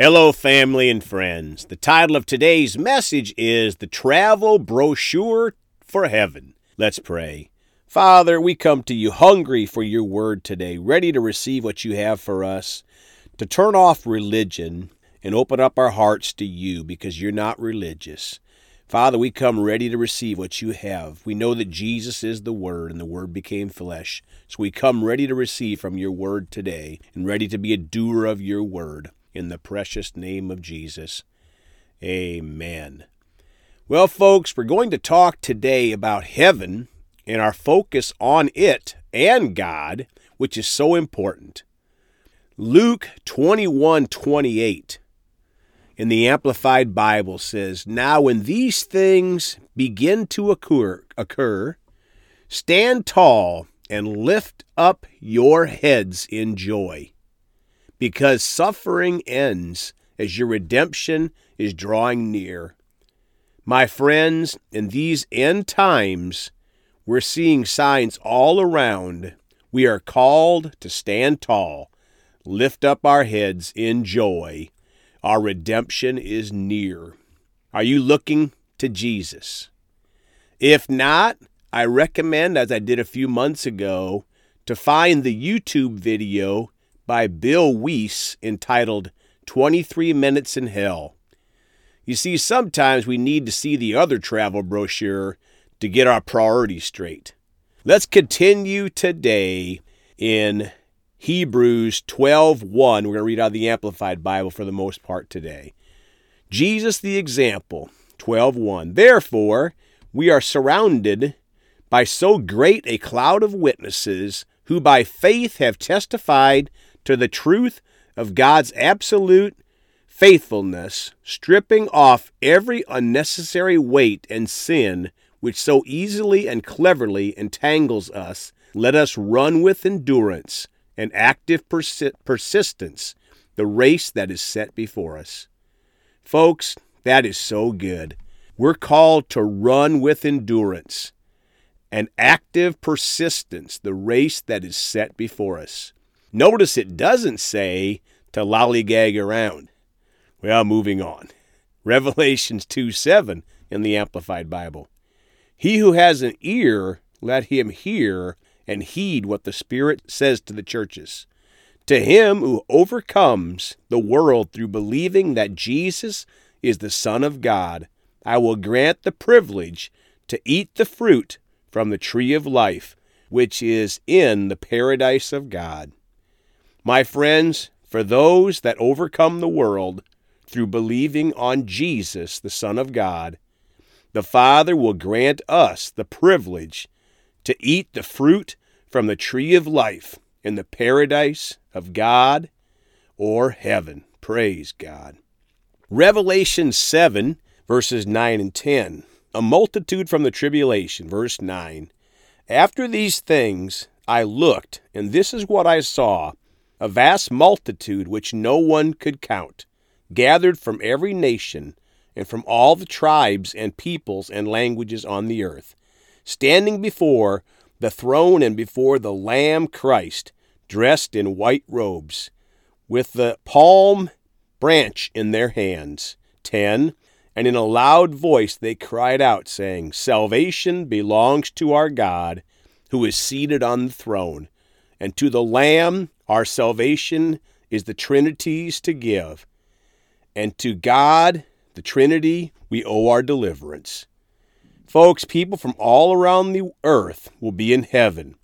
Hello, family and friends. The title of today's message is The Travel Brochure for Heaven. Let's pray. Father, we come to you hungry for your word today, ready to receive what you have for us, to turn off religion and open up our hearts to you because you're not religious. Father, we come ready to receive what you have. We know that Jesus is the Word and the Word became flesh. So we come ready to receive from your Word today and ready to be a doer of your Word in the precious name of Jesus. Amen. Well, folks, we're going to talk today about heaven and our focus on it and God, which is so important. Luke 21 28 in the Amplified Bible says, Now when these things begin to occur, occur, stand tall and lift up your heads in joy because suffering ends as your redemption is drawing near. My friends, in these end times, we're seeing signs all around. We are called to stand tall, lift up our heads in joy. Our redemption is near. Are you looking to Jesus? If not, I recommend, as I did a few months ago, to find the YouTube video by Bill Wiese entitled 23 Minutes in Hell. You see, sometimes we need to see the other travel brochure to get our priorities straight. Let's continue today in Hebrews 12:1. We're going to read out of the Amplified Bible for the most part today. Jesus the example, 12:1. Therefore, we are surrounded by so great a cloud of witnesses who by faith have testified to the truth of God's absolute faithfulness, stripping off every unnecessary weight and sin which so easily and cleverly entangles us, let us run with endurance and active persi- persistence the race that is set before us. Folks, that is so good. We're called to run with endurance and active persistence the race that is set before us. Notice it doesn't say to lollygag around. Well, moving on. Revelations 2 7 in the Amplified Bible. He who has an ear, let him hear and heed what the Spirit says to the churches. To him who overcomes the world through believing that Jesus is the Son of God, I will grant the privilege to eat the fruit from the tree of life, which is in the paradise of God. My friends, for those that overcome the world through believing on Jesus, the Son of God, the Father will grant us the privilege to eat the fruit from the tree of life in the paradise of God or heaven. Praise God. Revelation 7, verses 9 and 10. A multitude from the tribulation, verse 9. After these things I looked, and this is what I saw a vast multitude which no one could count, gathered from every nation and from all the tribes and peoples and languages on the earth, standing before the throne and before the Lamb Christ, dressed in white robes, with the palm branch in their hands. 10. And in a loud voice they cried out, saying, Salvation belongs to our God, who is seated on the throne, and to the Lamb our salvation is the Trinity's to give, and to God, the Trinity, we owe our deliverance. Folks, people from all around the earth will be in heaven.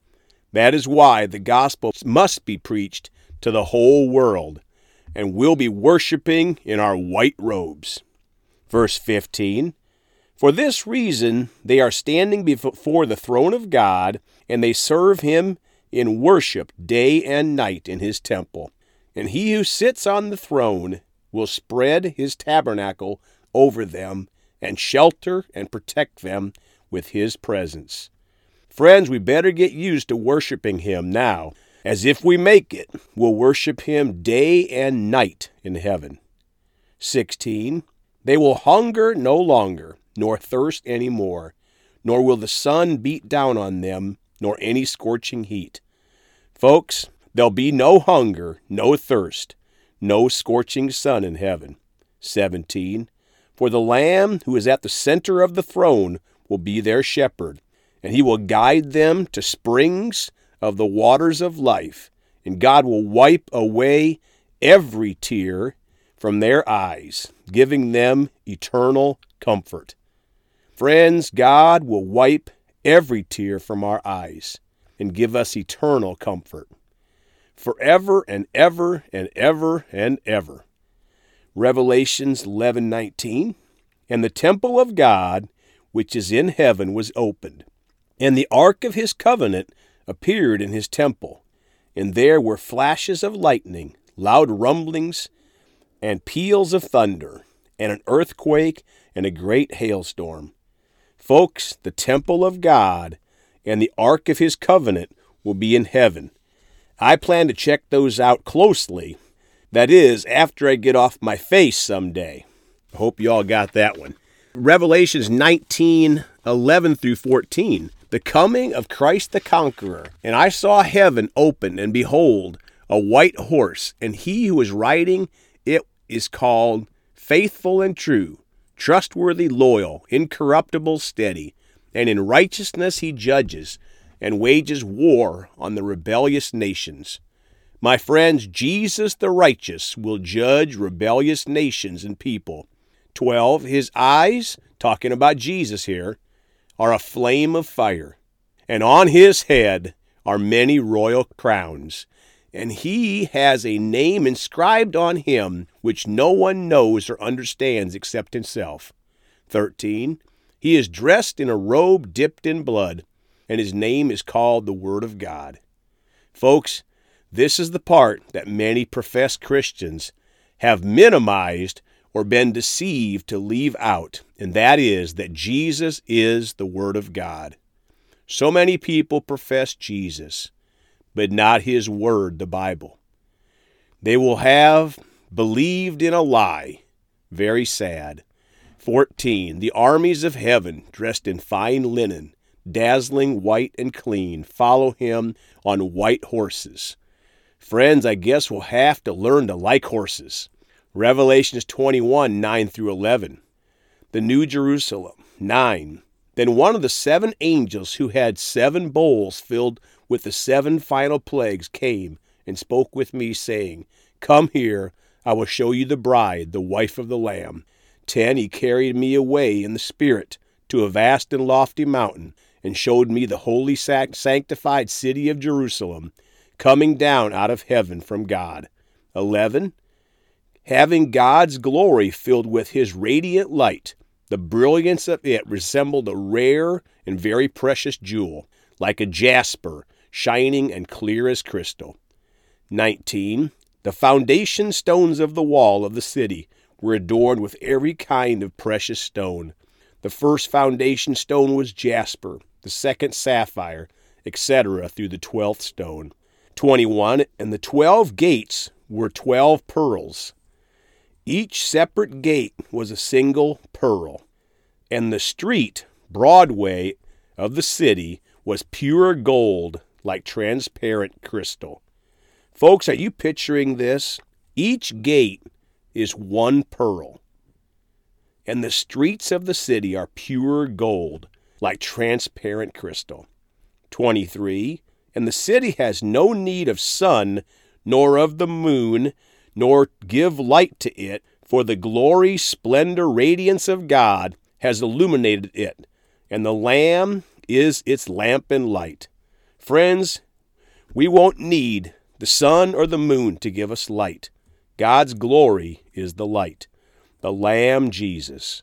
That is why the gospel must be preached to the whole world, and we'll be worshiping in our white robes. Verse 15 For this reason they are standing before the throne of God, and they serve him in worship day and night in his temple. And he who sits on the throne will spread his tabernacle over them and shelter and protect them with his presence. Friends, we better get used to worshiping him now, as if we make it, we'll worship him day and night in heaven. 16. They will hunger no longer, nor thirst any more, nor will the sun beat down on them, nor any scorching heat. Folks, there'll be no hunger, no thirst, no scorching sun in heaven. 17. For the Lamb who is at the center of the throne will be their shepherd, and he will guide them to springs of the waters of life, and God will wipe away every tear from their eyes, giving them eternal comfort. Friends, God will wipe every tear from our eyes and give us eternal comfort forever and ever and ever and ever. Revelations 11:19 And the temple of God which is in heaven was opened and the ark of his covenant appeared in his temple and there were flashes of lightning loud rumblings and peals of thunder and an earthquake and a great hailstorm Folks, the temple of God and the ark of his covenant will be in heaven. I plan to check those out closely. That is, after I get off my face someday. I hope you all got that one. Revelations 19 11 through 14. The coming of Christ the Conqueror. And I saw heaven open, and behold, a white horse, and he who is riding it is called Faithful and True trustworthy, loyal, incorruptible, steady, and in righteousness he judges and wages war on the rebellious nations. My friends, Jesus the righteous will judge rebellious nations and people. 12. His eyes, talking about Jesus here, are a flame of fire, and on his head are many royal crowns and he has a name inscribed on him which no one knows or understands except himself. 13. He is dressed in a robe dipped in blood, and his name is called the Word of God. Folks, this is the part that many professed Christians have minimized or been deceived to leave out, and that is that Jesus is the Word of God. So many people profess Jesus, but not his word, the Bible. They will have believed in a lie. Very sad. 14. The armies of heaven, dressed in fine linen, dazzling white and clean, follow him on white horses. Friends, I guess we'll have to learn to like horses. Revelations 21 9 through 11. The New Jerusalem 9. Then one of the seven angels who had seven bowls filled with the seven final plagues came and spoke with me, saying, Come here, I will show you the bride, the wife of the Lamb. 10. He carried me away in the Spirit to a vast and lofty mountain, and showed me the holy sanctified city of Jerusalem, coming down out of heaven from God. 11. Having God's glory filled with his radiant light, the brilliance of it resembled a rare and very precious jewel, like a jasper, shining and clear as crystal. 19. The foundation stones of the wall of the city were adorned with every kind of precious stone. The first foundation stone was jasper, the second sapphire, etc., through the twelfth stone. 21. And the twelve gates were twelve pearls. Each separate gate was a single pearl. And the street, Broadway, of the city was pure gold like transparent crystal. Folks, are you picturing this? Each gate is one pearl, and the streets of the city are pure gold, like transparent crystal. 23. And the city has no need of sun, nor of the moon, nor give light to it, for the glory, splendor, radiance of God has illuminated it, and the Lamb is its lamp and light. Friends, we won't need the sun or the moon to give us light. God's glory is the light, the Lamb Jesus.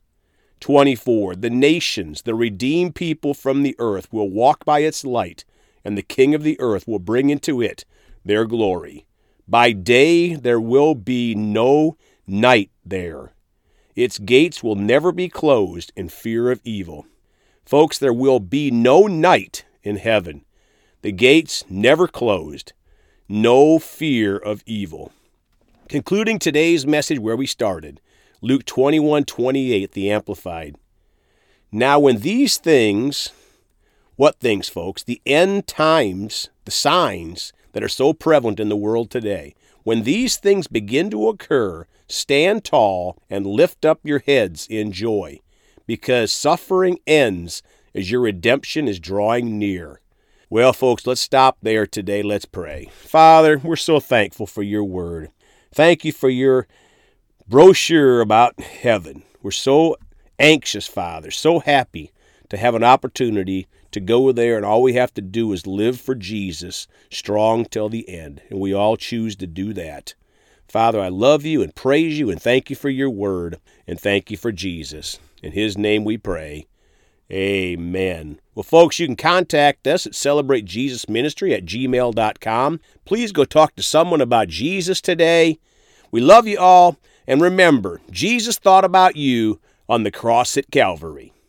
24. The nations, the redeemed people from the earth, will walk by its light, and the King of the earth will bring into it their glory. By day there will be no night there. Its gates will never be closed in fear of evil. Folks, there will be no night in heaven. The gates never closed. No fear of evil. Concluding today's message where we started, Luke 21 28, the Amplified. Now, when these things, what things, folks? The end times, the signs that are so prevalent in the world today, When these things begin to occur, stand tall and lift up your heads in joy, because suffering ends as your redemption is drawing near. Well, folks, let's stop there today. Let's pray. Father, we're so thankful for your word. Thank you for your brochure about heaven. We're so anxious, Father, so happy to have an opportunity to go there, and all we have to do is live for Jesus, strong till the end. And we all choose to do that. Father, I love you and praise you and thank you for your word and thank you for Jesus. In his name we pray. Amen. Well, folks, you can contact us at celebratejesusministry at gmail.com. Please go talk to someone about Jesus today. We love you all. And remember, Jesus thought about you on the cross at Calvary.